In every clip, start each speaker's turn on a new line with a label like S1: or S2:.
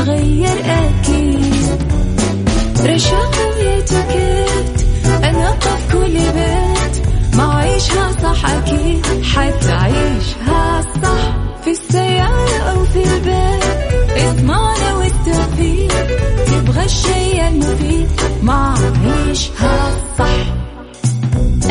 S1: إيه راح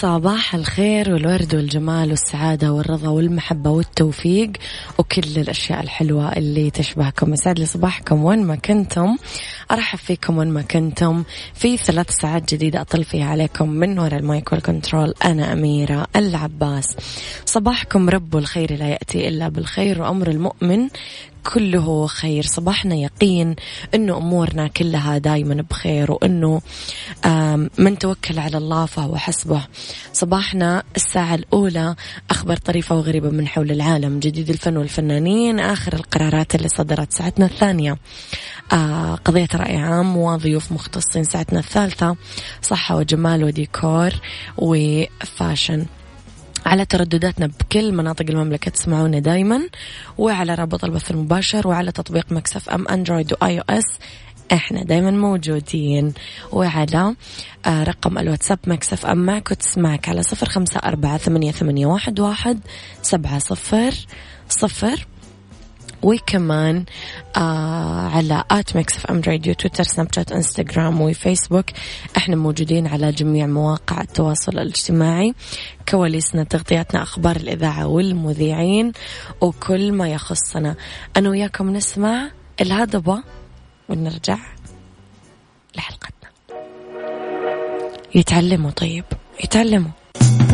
S2: صباح الخير والورد والجمال والسعادة والرضا والمحبة والتوفيق وكل الأشياء الحلوة اللي تشبهكم. يسعد لي صباحكم وين ما كنتم. أرحب فيكم وين ما كنتم. في ثلاث ساعات جديدة أطل فيها عليكم من وراء المايك والكنترول. أنا أميرة العباس. صباحكم رب الخير لا يأتي إلا بالخير وأمر المؤمن. كله خير. صباحنا يقين أنه أمورنا كلها دايما بخير وأنه من توكل على الله فهو حسبه. صباحنا الساعة الأولى أخبار طريفة وغريبة من حول العالم. جديد الفن والفنانين آخر القرارات اللي صدرت ساعتنا الثانية. آه قضية رأي عام وضيوف مختصين ساعتنا الثالثة صحة وجمال وديكور و fashion. على تردداتنا بكل مناطق المملكة تسمعونا دايما وعلى رابط البث المباشر وعلى تطبيق Mix FM Android و iOS إحنا دايما موجودين. وعلى آه رقم الواتساب Mix FM معك وتسمعك على صفر خمسة أربعة ثمانية, ثمانية واحد, واحد سبعة صفر صفر. وكمان آه على at Mix FM Radio تويتر سناب شات انستغرام وفيسبوك إحنا موجودين على جميع مواقع التواصل الاجتماعي. كواليسنا تغطياتنا أخبار الإذاعة والمذيعين وكل ما يخصنا. أنا وياكم نسمع الهضبة ونرجع لحلقتنا. يتعلموا طيب. يتعلموا.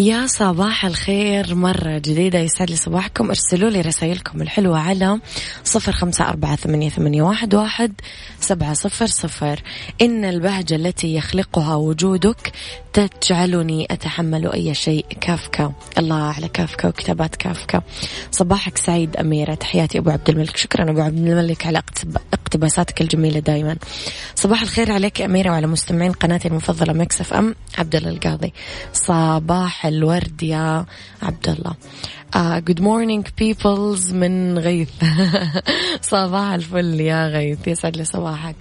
S2: يا صباح الخير مرة جديدة يسعد لي صباحكم. ارسلوا لي رسائلكم الحلوة على صفر خمسة أربعة ثمانية, ثمانية واحد, واحد سبعة صفر صفر. إن البهجة التي يخلقها وجودك تجعلني أتحمل أي شيء كافكا. الله على كافكا وكتابات كافكا. صباحك سعيد أميرة. تحياتي أبو عبد الملك. شكرا أبو عبد الملك على اقتباساتك الجميلة دايما. صباح الخير عليك أميرة وعلى مستمعين قناتي المفضلة مكسف أم. عبد الله القاضي. صباح الورد يا عبد الله. good morning peoples من غيث. صباح الفل يا غيث يسعد لي صباحك.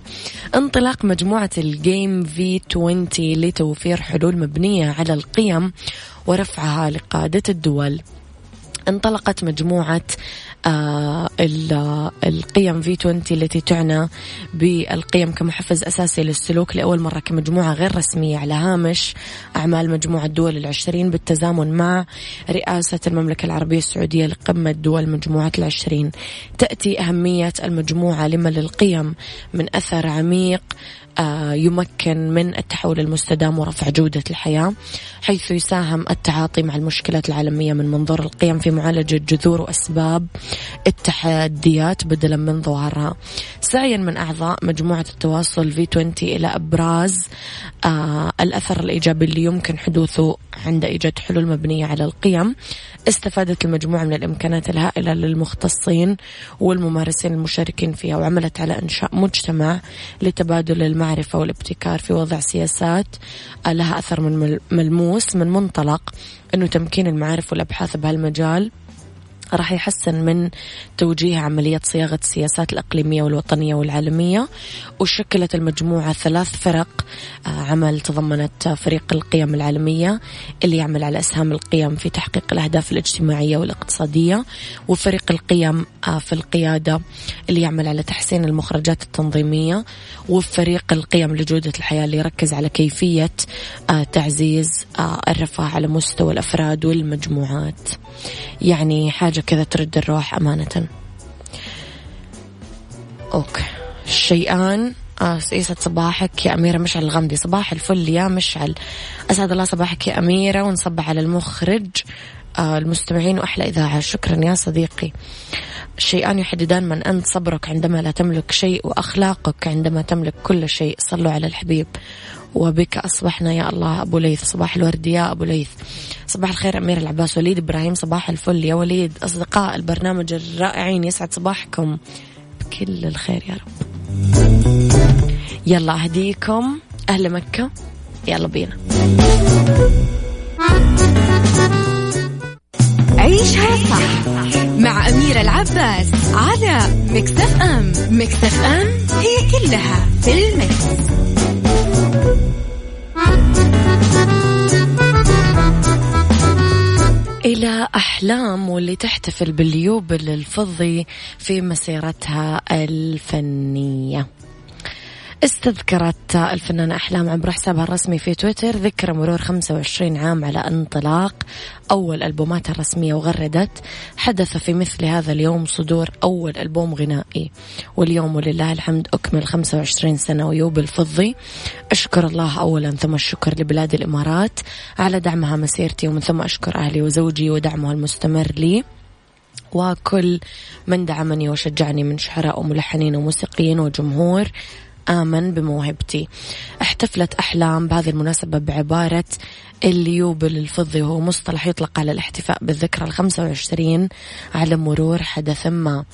S2: انطلاق مجموعة القيم في 20 لتوفير حلول مبنية على القيم ورفعها لقادة الدول. انطلقت مجموعة القيم في 20 التي تعنى بالقيم كمحفز أساسي للسلوك لأول مرة كمجموعة غير رسمية على هامش أعمال مجموعة دول العشرين بالتزامن مع رئاسة المملكة العربية السعودية لقمة دول مجموعة العشرين. تأتي أهمية المجموعة لما للقيم من أثر عميق آه، يمكن من التحول المستدام ورفع جودة الحياة حيث يساهم التعاطي مع المشكلات العالمية من منظور القيم في معالجة جذور وأسباب التحديات بدلا من ظواهرها سعيا من أعضاء مجموعة التواصل في 20 إلى إبراز آه الأثر الإيجابي اللي يمكن حدوثه عند إيجاد حلول مبنية على القيم. استفادت المجموعة من الإمكانات الهائلة للمختصين والممارسين المشاركين فيها وعملت على إنشاء مجتمع لتبادل المعرفة والابتكار في وضع سياسات لها أثر من ملموس من منطلق أنه تمكين المعارف والأبحاث بهالمجال. راح يحسن من توجيه عملية صياغة السياسات الإقليمية والوطنية والعالمية وشكلت المجموعة ثلاث فرق آه، عمل تضمنت فريق القيم العالمية اللي يعمل على أسهام القيم في تحقيق الأهداف الاجتماعية والاقتصادية وفريق القيم آه، في القيادة اللي يعمل على تحسين المخرجات التنظيمية وفريق القيم لجودة الحياة اللي يركز على كيفية آه، تعزيز الرفاه على مستوى الأفراد والمجموعات. يعني حاجة كذا ترد الروح أمانة. أوكي الشيئان. آه يسعد صباحك يا أميرة مشعل الغمدي صباح الفل يا مشعل. أسعد الله صباحك يا أميرة ونصبح على المخرج. آه المستمعين وأحلى إذاعة. شكرا يا صديقي. الشيئان يحددان من أنت صبرك عندما لا تملك شيء وأخلاقك عندما تملك كل شيء. صلوا على الحبيب. وبك أصبحنا يا الله. أبو ليث صباح الورد يا أبو ليث. صباح الخير أمير العباس وليد إبراهيم صباح الفل يا وليد. أصدقاء البرنامج الرائعين يسعد صباحكم. بكل الخير يا رب. يلا أهديكم. أهل مكة. يلا بينا.
S3: عيشها صح مع أميرة العباس على مكتف أم. مكتف أم هي كلها في المكس.
S2: أحلام واللي تحتفل باليوبل الفضي في مسيرتها الفنية. استذكرت الفنانة أحلام عبر حسابها الرسمي في تويتر ذكرى مرور 25 عام على انطلاق أول ألبوماتها الرسمية وغردت. حدث في مثل هذا اليوم صدور أول ألبوم غنائي. واليوم ولله الحمد أكمل 25 سنة ويوب الفضي. أشكر الله أولا ثم الشكر لبلاد الإمارات. على دعمها مسيرتي ومن ثم أشكر أهلي وزوجي ودعمه المستمر لي. وكل من دعمني وشجعني من شعراء وملحنين وموسيقيين وجمهور. آمن بموهبتي. احتفلت أحلام بهذه المناسبة بعبارة اليوبل الفضي وهو مصطلح يطلق على الاحتفاء بالذكرى الخمسة وعشرين على مرور حدث ما.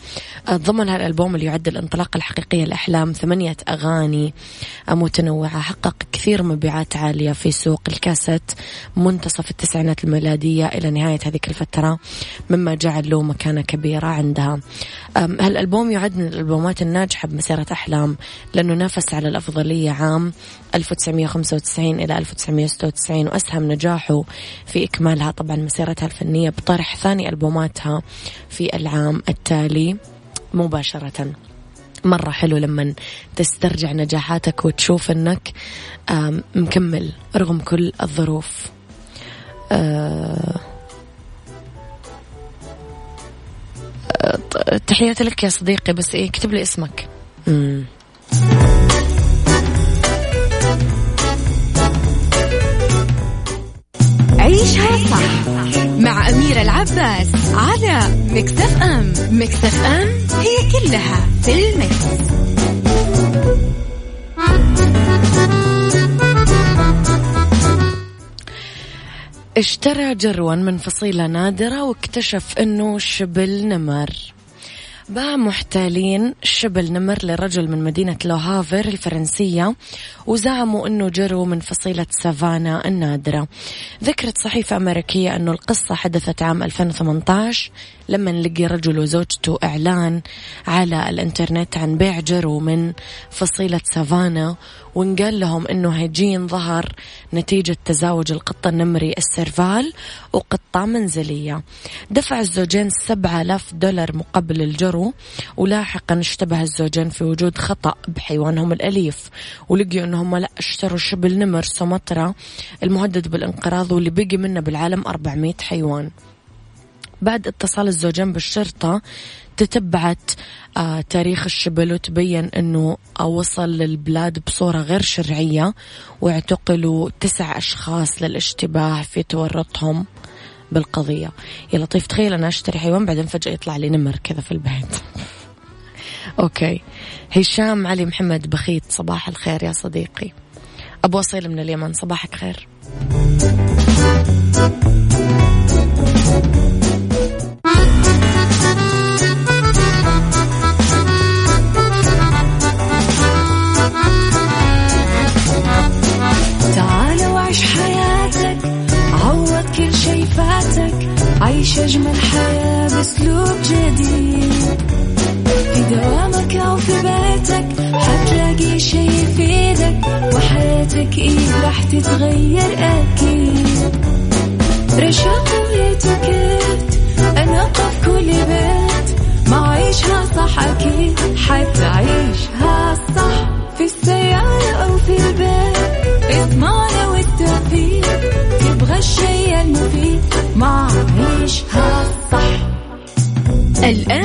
S2: ضمن هالألبوم اللي يعد الانطلاقة الحقيقية لأحلام ثمانية أغاني متنوعة حقق كثير مبيعات عالية في سوق الكاسيت منتصف التسعينات الميلادية إلى نهاية هذيك الفترة مما جعل له مكانة كبيرة عندها. هالألبوم يعد من الألبومات الناجحة بمسيرة أحلام لأنه نافس على الأفضلية عام 1995 إلى 1996 وأسهم نجاحه في إكمالها. طبعا مسيرتها الفنية بطرح ثاني ألبوماتها في العام التالي مباشرة. مرة حلو لما تسترجع نجاحاتك وتشوف أنك مكمل رغم كل الظروف. أه تحياتي لك يا صديقي بس إيه اكتب لي اسمك. مم.
S3: عيشها صح مع أميرة العباس على مكتف أم مكتف أم هي كلها في المكس.
S2: اشترى جروا من فصيلة نادرة واكتشف إنه شبل نمر باع محتالين شبل نمر لرجل من مدينة لوهافر الفرنسية وزعموا أنه جروا من فصيلة سافانا النادرة. ذكرت صحيفة أمريكية أنه القصة حدثت عام 2018 لما لقي رجل وزوجته إعلان على الإنترنت عن بيع جرو من فصيلة سافانا وانقال لهم أنه هيجين ظهر نتيجة تزاوج القطة النمري السيرفال وقطة منزلية. دفع الزوجين سبعة آلاف دولار مقابل الجرو ولاحقا اشتبه الزوجين في وجود خطأ بحيوانهم الأليف ولقيوا أنهم لا اشتروا شبل نمر سومطرة المهدد بالانقراض واللي بقي منه بالعالم 400 حيوان. بعد اتصال الزوجين بالشرطة تتبعت آه تاريخ الشبل وتبين أنه وصل للبلاد بصورة غير شرعية واعتقلوا تسع أشخاص للاشتباه في تورطهم بالقضية. يا لطيف تخيل أنا أشتري حيوان بعدين فجأة يطلع لي نمر كذا في البيت. أوكي. هشام علي محمد بخيت صباح الخير يا صديقي. أبو أصيل من اليمن صباحك خير.
S1: وحياتك إيه راح تتغير أكيد. رشاق ويتوكيت أنا قف كل بيت. ما عيشها صح أكيد حتعيشها صح. في السيارة أو في البيت اسمعنا والتوفيق. تبغى الشيء المفيد ما عيشها صح.
S3: الآن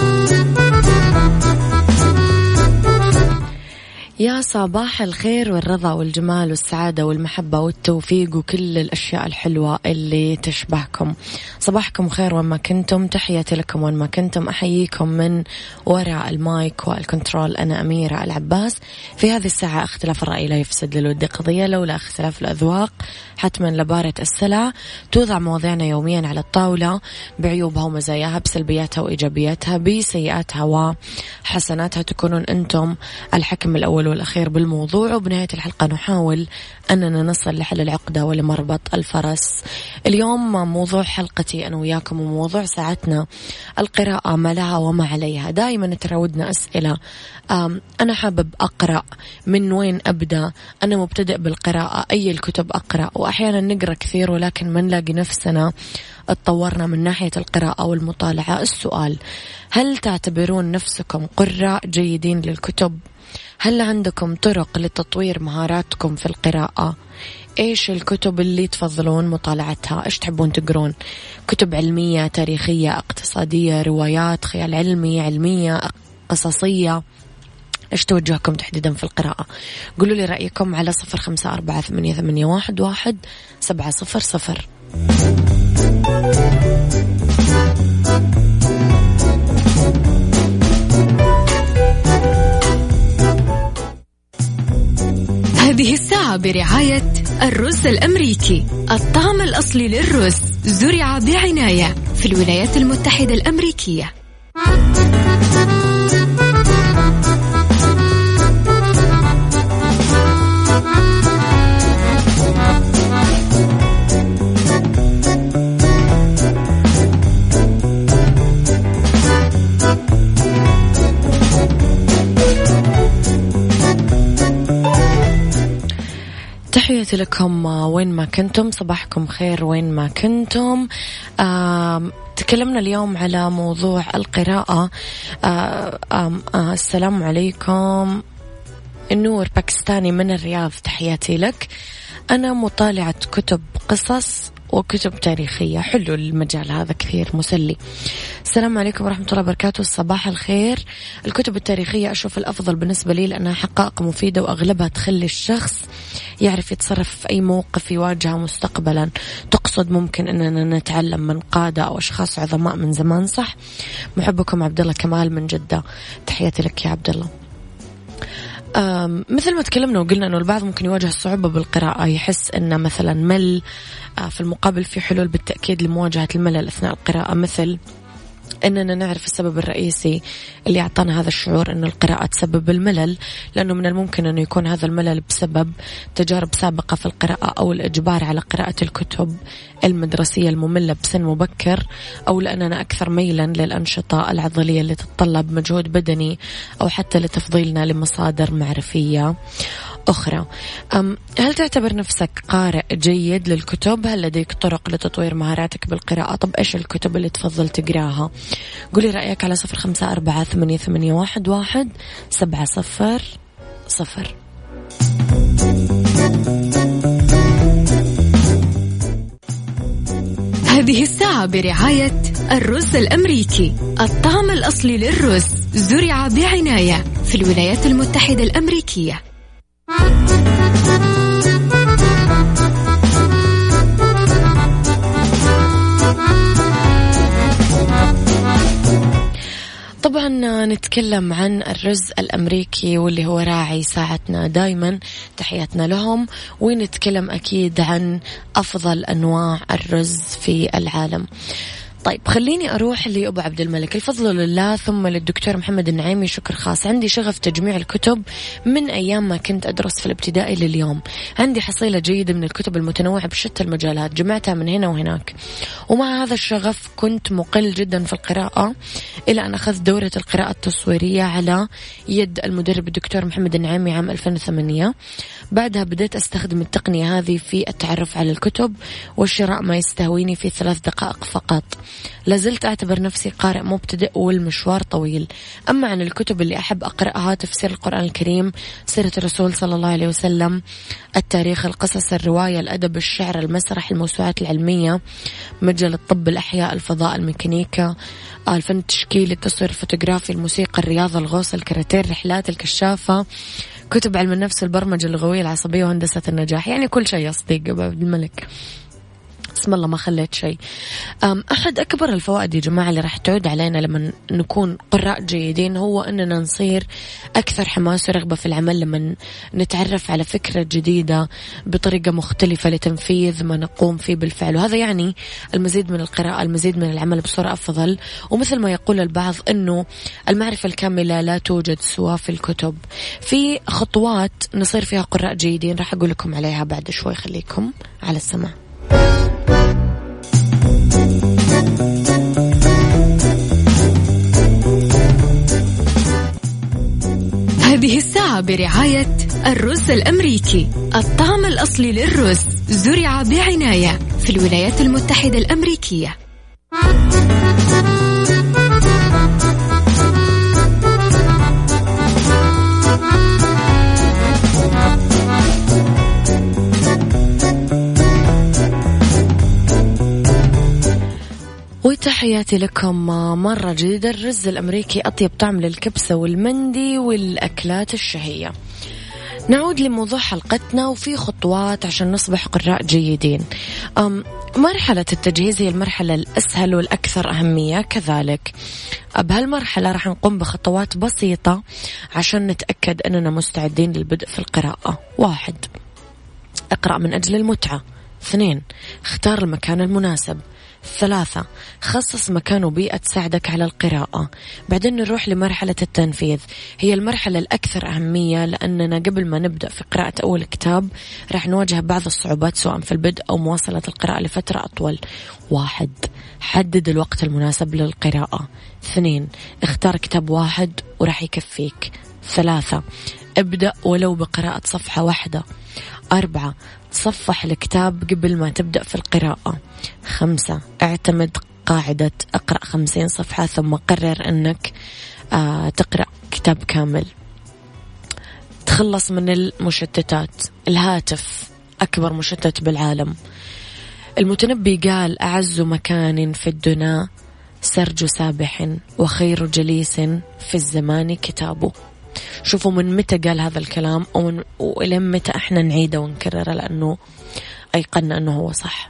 S2: يا صباح الخير والرضا والجمال والسعادة والمحبة والتوفيق وكل الأشياء الحلوة اللي تشبهكم. صباحكم خير وين ما كنتم. تحياتي لكم وين ما كنتم. أحييكم من وراء المايك والكنترول. أنا أميرة العباس. في هذه الساعة اختلاف الرأي لا يفسد للود قضية لولا اختلاف الأذواق. حتما لبارة السلع. توضع مواضيعنا يوميا على الطاولة. بعيوبها ومزاياها بسلبياتها وإيجابياتها بسيئاتها وحسناتها تكونون أنتم الحكم الأول والأخير بالموضوع وبنهاية الحلقة نحاول أننا نصل لحل العقدة ولمربط الفرس. اليوم موضوع حلقتي أنا وياكم وموضوع ساعتنا القراءة ما لها وما عليها. دائما تراودنا أسئلة. أنا حابب أقرأ. من وين أبدأ؟ أنا مبتدئ بالقراءة. أي الكتب أقرأ؟ وأحيانا نقرأ كثير ولكن ما نلاقي نفسنا اتطورنا من ناحية القراءة والمطالعة. السؤال هل تعتبرون نفسكم قراء جيدين للكتب؟ هل عندكم طرق لتطوير مهاراتكم في القراءة؟ إيش الكتب اللي تفضلون مطالعتها؟ إيش تحبون تقرون؟ كتب علمية، تاريخية، اقتصادية، روايات، خيال علمي، علمية، قصصية. إيش توجهكم تحديدا في القراءة؟ قولوا لي رأيكم على صفر خمسة أربعة ثمانية, ثمانية واحد, واحد سبعة صفر صفر.
S3: هذه الساعة برعاية الرز الأمريكي. الطعم الأصلي للرز زرع بعناية في الولايات المتحدة الأمريكية.
S2: تحياتي لكم وين ما كنتم صباحكم خير وين ما كنتم. تكلمنا اليوم على موضوع القراءة. السلام عليكم. النور باكستاني من الرياض تحياتي لك. أنا مطالعة كتب قصص وكتب تاريخية. حلو المجال هذا كثير مسلي. السلام عليكم ورحمة الله وبركاته. صباح الخير. الكتب التاريخية أشوف الأفضل بالنسبة لي لأنها حقائق مفيدة وأغلبها تخلي الشخص يعرف يتصرف في أي موقف يواجهه مستقبلا. تقصد ممكن أننا نتعلم من قادة أو أشخاص عظماء من زمان صح؟ محبكم عبد الله كمال من جدة. تحياتي لك يا عبد الله. مثل ما تكلمنا وقلنا إنه البعض ممكن يواجه صعوبة بالقراءة يحس إنه مثلا مل آه، في المقابل في حلول بالتأكيد لمواجهة الملل أثناء القراءة مثل أننا نعرف السبب الرئيسي اللي أعطانا هذا الشعور أن القراءة تسبب الملل لأنه من الممكن أنه يكون هذا الملل بسبب تجارب سابقة في القراءة أو الإجبار على قراءة الكتب المدرسية المملة بسن مبكر أو لأننا أكثر ميلا للأنشطة العضلية اللي تتطلب مجهود بدني أو حتى لتفضيلنا لمصادر معرفية. أخرى. هل تعتبر نفسك قارئ جيد للكتب؟ هل لديك طرق لتطوير مهاراتك بالقراءة؟ طب إيش الكتب اللي تفضل تقراها؟ قولي رأيك على صفر خمسة أربعة ثمانية, ثمانية واحد, واحد سبعة صفر صفر.
S3: هذه الساعة برعاية الرز الأمريكي. الطعم الأصلي للرز زرع بعناية في الولايات المتحدة الأمريكية.
S2: طبعا نتكلم عن الرز الأمريكي واللي هو راعي ساعتنا دايما. تحياتنا لهم. ونتكلم أكيد عن أفضل أنواع الرز في العالم. طيب خليني أروح لأبو عبد الملك. الفضل لله ثم للدكتور محمد النعيمي شكر خاص. عندي شغف تجميع الكتب من أيام ما كنت أدرس في الابتدائي لليوم. عندي حصيلة جيدة من الكتب المتنوعة بشتى المجالات جمعتها من هنا وهناك. ومع هذا الشغف كنت مقل جدا في القراءة إلى أن أخذت دورة القراءة التصويرية على يد المدرب الدكتور محمد النعيمي عام 2008 بعدها بديت أستخدم التقنية هذه في التعرف على الكتب والشراء ما يستهويني في ثلاث دقائق فقط. لازلت أعتبر نفسي قارئ مبتدئ والمشوار طويل. أما عن الكتب اللي أحب أقرأها تفسير القرآن الكريم سيرة الرسول صلى الله عليه وسلم التاريخ القصص الرواية الأدب الشعر المسرح الموسوعات العلمية مجال الطب الأحياء الفضاء الميكانيكا الفن التشكيلي التصوير الفوتوغرافي الموسيقى الرياضة الغوص الكاراتيه الرحلات الكشافة كتب علم النفس البرمجة اللغوية العصبية وهندسة النجاح. يعني كل شيء يا صديق عبد الملك بسم الله ما خليت شيء. أحد أكبر الفوائد يا جماعة اللي راح تعود علينا لما نكون قراء جيدين هو أننا نصير أكثر حماس ورغبة في العمل لما نتعرف على فكرة جديدة بطريقة مختلفة لتنفيذ ما نقوم فيه بالفعل. وهذا يعني المزيد من القراءة المزيد من العمل بصورة أفضل. ومثل ما يقول البعض أنه المعرفة الكاملة لا توجد سوى في الكتب. في خطوات نصير فيها قراء جيدين راح أقول لكم عليها بعد شوي. خليكم على السماع.
S3: هذه الساعة برعاية الرز الأمريكي. الطعم الأصلي للرز زرع بعناية في الولايات المتحدة الأمريكية.
S2: وتحياتي لكم مرة جديدة الرز الأمريكي أطيب طعم للكبسة والمندي والأكلات الشهية. نعود لموضوع حلقتنا وفي خطوات عشان نصبح قراء جيدين. أم مرحلة التجهيز هي المرحلة الأسهل والأكثر أهمية كذلك. بهالمرحلة راح نقوم بخطوات بسيطة عشان نتأكد أننا مستعدين للبدء في القراءة. واحد اقرأ من أجل المتعة. اثنين اختار المكان المناسب. ثلاثة خصص مكان وبيئة تساعدك على القراءة. بعدين نروح لمرحلة التنفيذ. هي المرحلة الأكثر أهمية لأننا قبل ما نبدأ في قراءة أول كتاب راح نواجه بعض الصعوبات سواء في البدء أو مواصلة القراءة لفترة أطول. واحد حدد الوقت المناسب للقراءة. اثنين اختار كتاب واحد وراح يكفيك. ثلاثة ابدأ ولو بقراءة صفحة واحدة. أربعة تصفح الكتاب قبل ما تبدأ في القراءة. خمسة اعتمد قاعدة اقرأ خمسين صفحة ثم قرر أنك آه تقرأ كتاب كامل. تخلص من المشتتات. الهاتف أكبر مشتت بالعالم. المتنبي قال أعز مكان في الدنا سرج سابح وخير جليس في الزمان كتابه. شوفوا من متى قال هذا الكلام ومن وإلى متى إحنا نعيده ونكرره لأنه أيقنا أنه هو صح.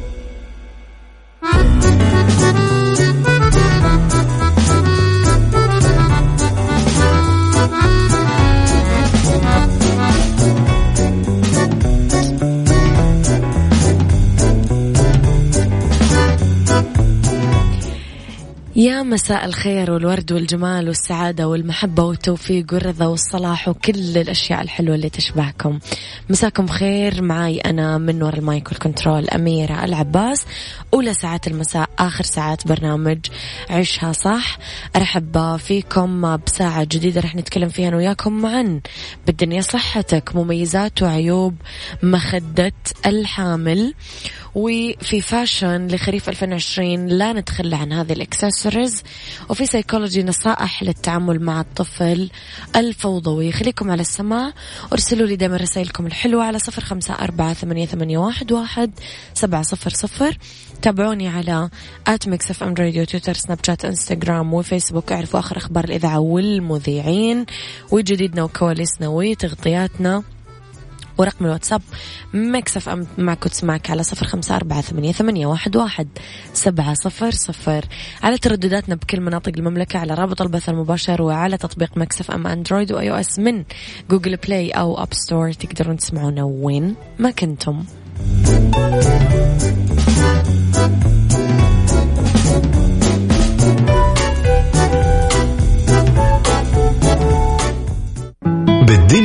S2: يا مساء الخير والورد والجمال والسعادة والمحبة والتوفيق والرضا والصلاح وكل الأشياء الحلوة اللي تشبهكم مساكم خير معاي أنا من وراء المايك والكنترول أميرة العباس. أولى ساعات المساء آخر ساعات برنامج عيشها صح. أرحب فيكم بساعة جديدة رح نتكلم فيها أنا وياكم عن بالدنيا صحتك مميزات وعيوب مخدة الحامل. وفي fashion لخريف 2020 لا نتخلى عن هذه الاكسسوارز وفي سيكولوجي نصائح للتعامل مع الطفل الفوضوي خليكم على السماع ارسلوا لي دائما رسائلكم الحلوة على صفر خمسة أربعة ثمانية, ثمانية واحد, واحد سبعة صفر صفر. تابعوني على at ميكس اف ام راديو تويتر سناب شات انستغرام وفيسبوك اعرفوا آخر أخبار الإذاعة والمذيعين وجديدنا وكواليسنا وتغطياتنا. ورقم الواتساب ميكس اف ام معك وتسمعك على صفر خمسة أربعة ثمانية, ثمانية واحد, واحد. سبعة صفر صفر. على تردداتنا بكل مناطق المملكة على رابط البث المباشر وعلى تطبيق ميكس اف ام أندرويد وآي أو إس من جوجل بلاي أو أب ستور تقدرون تسمعونا وين ما كنتم.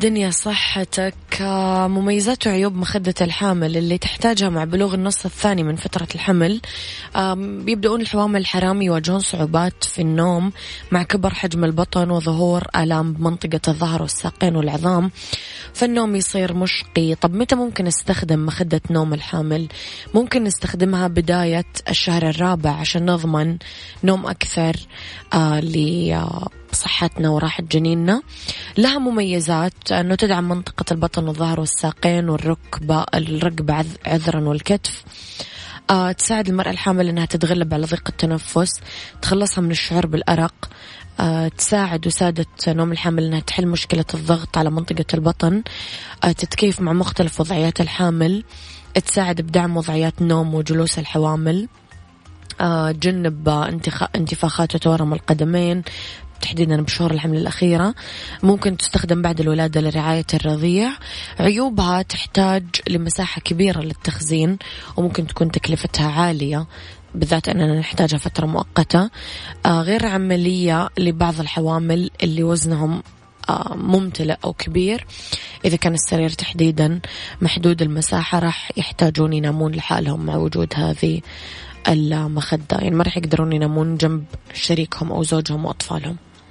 S2: بالدنيا صحتك. مميزات وعيوب مخدة الحامل اللي تحتاجها مع بلوغ النص الثاني من فترة الحمل. بيبدأون الحوامل الحرامي يواجهون صعوبات في النوم مع كبر حجم البطن وظهور آلام بمنطقة الظهر والساقين والعظام. فالنوم يصير مشقي. طب متى ممكن نستخدم مخدة نوم الحامل؟ ممكن نستخدمها بداية الشهر الرابع عشان نضمن نوم أكثر آه صحتنا وراحة جنيننا. لها مميزات أنه تدعم منطقة البطن والظهر والساقين والركبة الركبة عذرا والكتف. آه تساعد المرأة الحامل أنها تتغلب على ضيق التنفس تخلصها من الشعور بالأرق. آه تساعد وسادة نوم الحامل أنها تحل مشكلة الضغط على منطقة البطن. آه تتكيف مع مختلف وضعيات الحامل. تساعد بدعم وضعيات النوم وجلوس الحوامل. آه جنب انتفاخات وتورم القدمين. تحديدا بشهور الحمل الأخيرة ممكن تستخدم بعد الولادة لرعاية الرضيع. عيوبها تحتاج لمساحة كبيرة للتخزين وممكن تكون تكلفتها عالية بالذات أننا نحتاجها فترة مؤقتة. آه غير عملية لبعض الحوامل اللي وزنهم آه ممتلئ أو كبير. إذا كان السرير تحديدا محدود المساحة راح يحتاجون ينامون لحالهم مع وجود هذه المخدة. يعني ما راح يقدرون ينامون جنب شريكهم أو زوجهم وأطفالهم.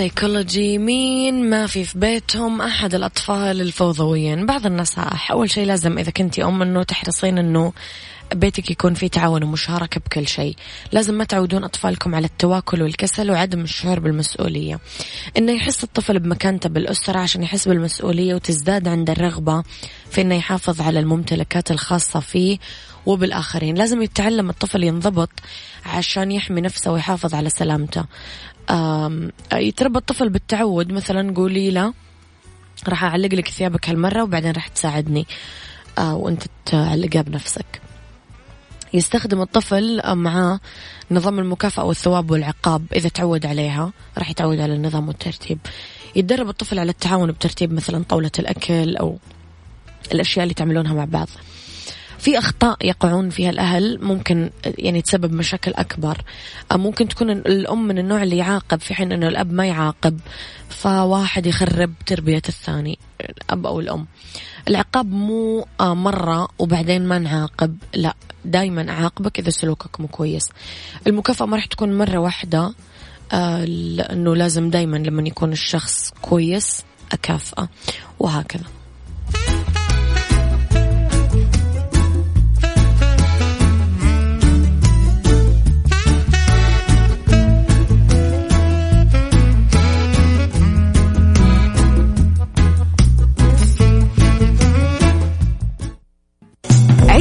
S2: سيكولوجي مين ما في في بيتهم أحد الأطفال الفوضويين. بعض النصائح. أول شيء لازم إذا كنتي أم أنه تحرصين أنه بيتك يكون فيه تعاون ومشاركة بكل شيء. لازم ما تعودون أطفالكم على التواكل والكسل وعدم الشعور بالمسؤولية. إنه يحس الطفل بمكانته بالأسرة عشان يحس بالمسؤولية وتزداد عند الرغبة في إنه يحافظ على الممتلكات الخاصة فيه وبالآخرين. لازم يتعلم الطفل ينضبط عشان يحمي نفسه ويحافظ على سلامته. يتربى الطفل بالتعود مثلا قولي له راح أعلق لك ثيابك هالمرة وبعدين راح تساعدني آه، وأنت تعلقها بنفسك. يستخدم الطفل معاه نظام المكافأة والثواب والعقاب إذا تعود عليها راح يتعود على النظام والترتيب. يتدرب الطفل على التعاون بترتيب مثلا طاولة الأكل أو الأشياء اللي تعملونها مع بعض. في أخطاء يقعون فيها الأهل ممكن يعني تسبب مشاكل أكبر. ممكن تكون الأم من النوع اللي يعاقب في حين أنه الأب ما يعاقب فواحد يخرب تربية الثاني الأب أو الأم. العقاب مو مرة وبعدين ما نعاقب لا دايما أعاقبك إذا سلوكك مو كويس. المكافأة ما راح تكون مرة واحدة لأنه لازم دايما لما يكون الشخص كويس أكافأه وهكذا.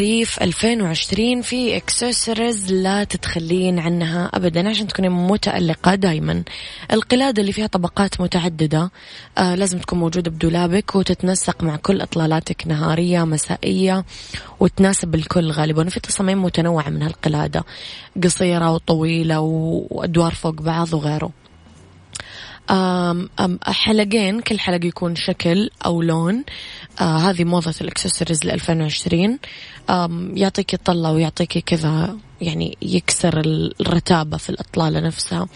S2: ولخريف 2020 في اكسسوارز لا تتخلين عنها ابدا عشان تكوني متألقة دايما. القلادة اللي فيها طبقات متعددة آه لازم تكون موجودة بدولابك وتتنسق مع كل أطلالاتك نهارية مسائية وتناسب الكل غالبا. وفي تصاميم متنوعة من هالقلادة قصيرة وطويلة وأدوار فوق بعض وغيره. حلقين كل حلقة يكون شكل أو لون. آه هذه موضة الإكسسوارز ل 2020 يعطيك طلة ويعطيك كذا يعني يكسر الرتابة في الأطلالة نفسها.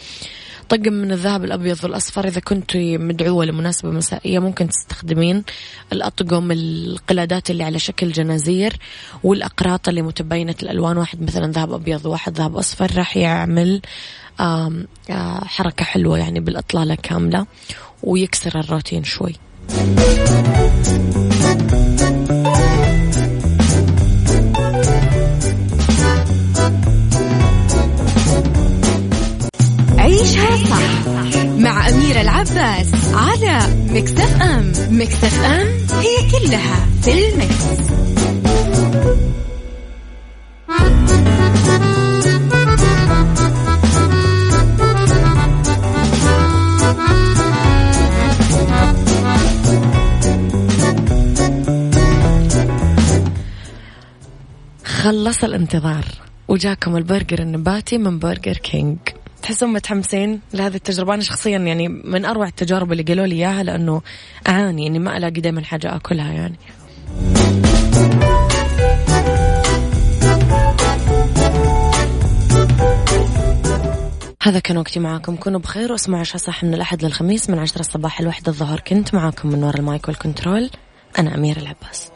S2: طقم من الذهب الأبيض والأصفر إذا كنت مدعوة لمناسبة مسائية ممكن تستخدمين الأطقم القلادات اللي على شكل جنازير والأقراط اللي متبينة الألوان واحد مثلا ذهب أبيض وواحد ذهب أصفر راح يعمل حركة حلوة يعني بالإطلالة كاملة ويكسر الروتين شوي.
S3: عيشها صح مع أميرة العباس على مكتف أم مكتف أم هي كلها في المكس.
S2: خلص الانتظار. وجاكم البرجر النباتي من برجر كينج تحسون متحمسين لهذه التجربة. أنا شخصيا يعني من أروع التجارب اللي قالوا لي إياها لأنه أعاني إني ما ألاقي دائما حاجة أكلها يعني. هذا كان وقتي معاكم. كونوا بخير واسمعوا عيشها صح من الأحد للخميس من عشرة الصباح الواحدة الظهر. كنت معاكم من وراء ال mic وال control. أنا أميرة العباس.